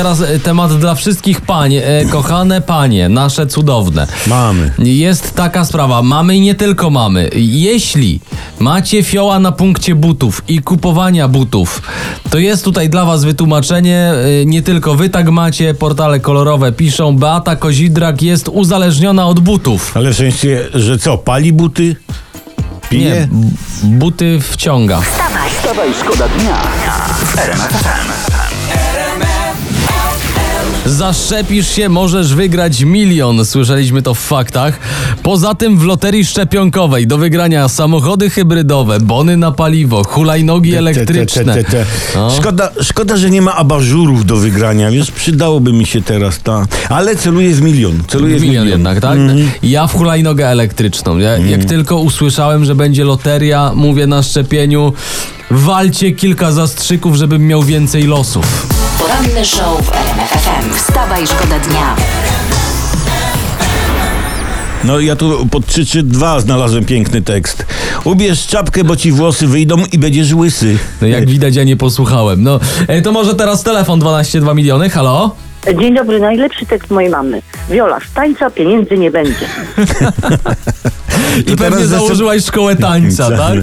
Teraz e, temat dla wszystkich pań. E, kochane panie, nasze cudowne. Mamy. Jest taka sprawa, mamy i nie tylko mamy. Jeśli macie fioła na punkcie butów i kupowania butów, to jest tutaj dla was wytłumaczenie. E, Nie tylko wy tak macie, portale kolorowe piszą, Beata Kozidrak jest uzależniona od butów. Ale w sensie, że co, pali buty? Pije? Nie, buty wciąga. Wstawaj, Wstawaj, szkoda dnia FM. Zaszczepisz się, możesz wygrać milion. Słyszeliśmy to w faktach. Poza tym w loterii szczepionkowej do wygrania samochody hybrydowe, bony na paliwo, hulajnogi elektryczne. Te, te, te, te. No. Szkoda, szkoda, że nie ma abażurów do wygrania, wiesz, przydałoby mi się teraz ta. Ale celuję w milion. Celuję w Milion milion. jednak, tak? Ja w hulajnogę elektryczną. Ja, Jak tylko usłyszałem, że będzie loteria, mówię na szczepieniu, walcie kilka zastrzyków, żebym miał więcej losów. Poranny show w RMF FM. Wstawaj, szkoda dnia. No ja tu pod 3-3-2 znalazłem piękny tekst. Ubierz czapkę, bo ci włosy wyjdą i będziesz łysy. No jak widać, ja nie posłuchałem. No, e, to może teraz telefon 12,2 miliony, halo? Dzień dobry, najlepszy tekst mojej mamy. Wiola, z tańca pieniędzy nie będzie. I pewnie założyłaś szkołę tańca, tak?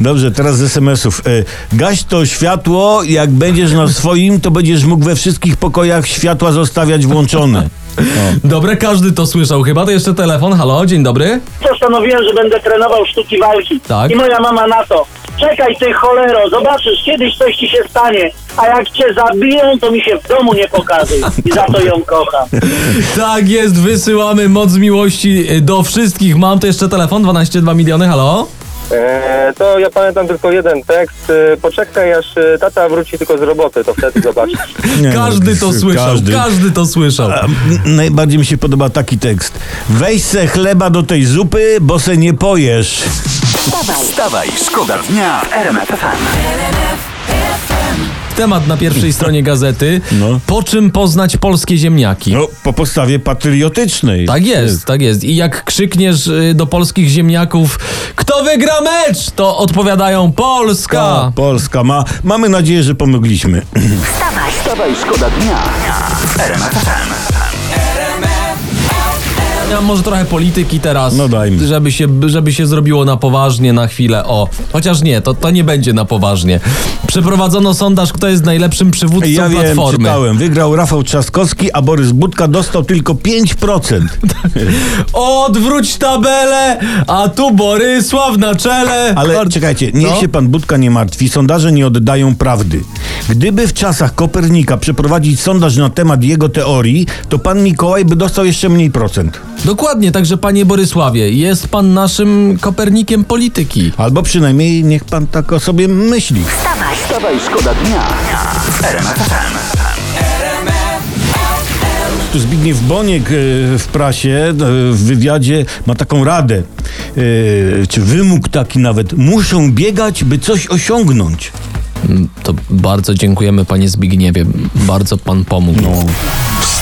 Dobrze, teraz z SMS-ów. E, Gaś to światło, jak będziesz na swoim, to będziesz mógł we wszystkich pokojach światła zostawiać włączone. Dobre, każdy to słyszał chyba. To jeszcze telefon, halo, dzień dobry. postanowiłem, że będę trenował sztuki walki. Tak. I moja mama na to. Czekaj ty cholero, zobaczysz, kiedyś coś ci się stanie. A jak cię zabiją, to mi się w domu nie pokazuj. I za to ją kocham. Tak jest, wysyłamy moc miłości y, do wszystkich. Mam to jeszcze telefon, 12,2 miliony, halo? E, to ja pamiętam tylko jeden tekst. E, poczekaj aż e, tata wróci tylko z roboty, to wtedy zobaczysz. Nie, Każdy to słyszał, każdy, każdy. to słyszał. A, m, Najbardziej mi się podoba taki tekst. Weź se chleba do tej zupy, bo se nie pojesz. Wstawaj, Wstawaj, szkoda dnia w RMF FM. Temat na pierwszej stronie gazety. No. Po czym poznać polskie ziemniaki? No, po podstawie patriotycznej. Tak jest, tak jest. I jak krzykniesz y, do polskich ziemniaków, kto wygra mecz, to odpowiadają Polska. Polska. Polska ma. Mamy nadzieję, że pomogliśmy. wstawaj, Wstawaj, szkoda dnia RMF FM. Ja może trochę polityki teraz, No dajmy. żeby się, żeby się zrobiło na poważnie na chwilę. O, chociaż nie, to, to nie będzie na poważnie. Przeprowadzono sondaż, kto jest najlepszym przywódcą Ja wiem, Platformy. czytałem. Wygrał Rafał Trzaskowski, a Borys Budka dostał tylko 5%. Odwróć tabelę, a tu Borysław na czele. Ale Bar- czekajcie, niech No. się pan Budka nie martwi, sondaże nie oddają prawdy. Gdyby w czasach Kopernika przeprowadzić sondaż na temat jego teorii, to pan Mikołaj by dostał jeszcze mniej procent. Dokładnie, także panie Borysławie, jest pan naszym Kopernikiem polityki. Albo przynajmniej niech pan tak o sobie myśli. wstawaj, Wstawaj, szkoda dnia w RMF FM. Tu Zbigniew Boniek e, w prasie, e, w wywiadzie ma taką radę, e, czy wymóg taki nawet. Muszą biegać, by coś osiągnąć. Mm, To bardzo dziękujemy panie Zbigniewie, bardzo pan pomógł. No.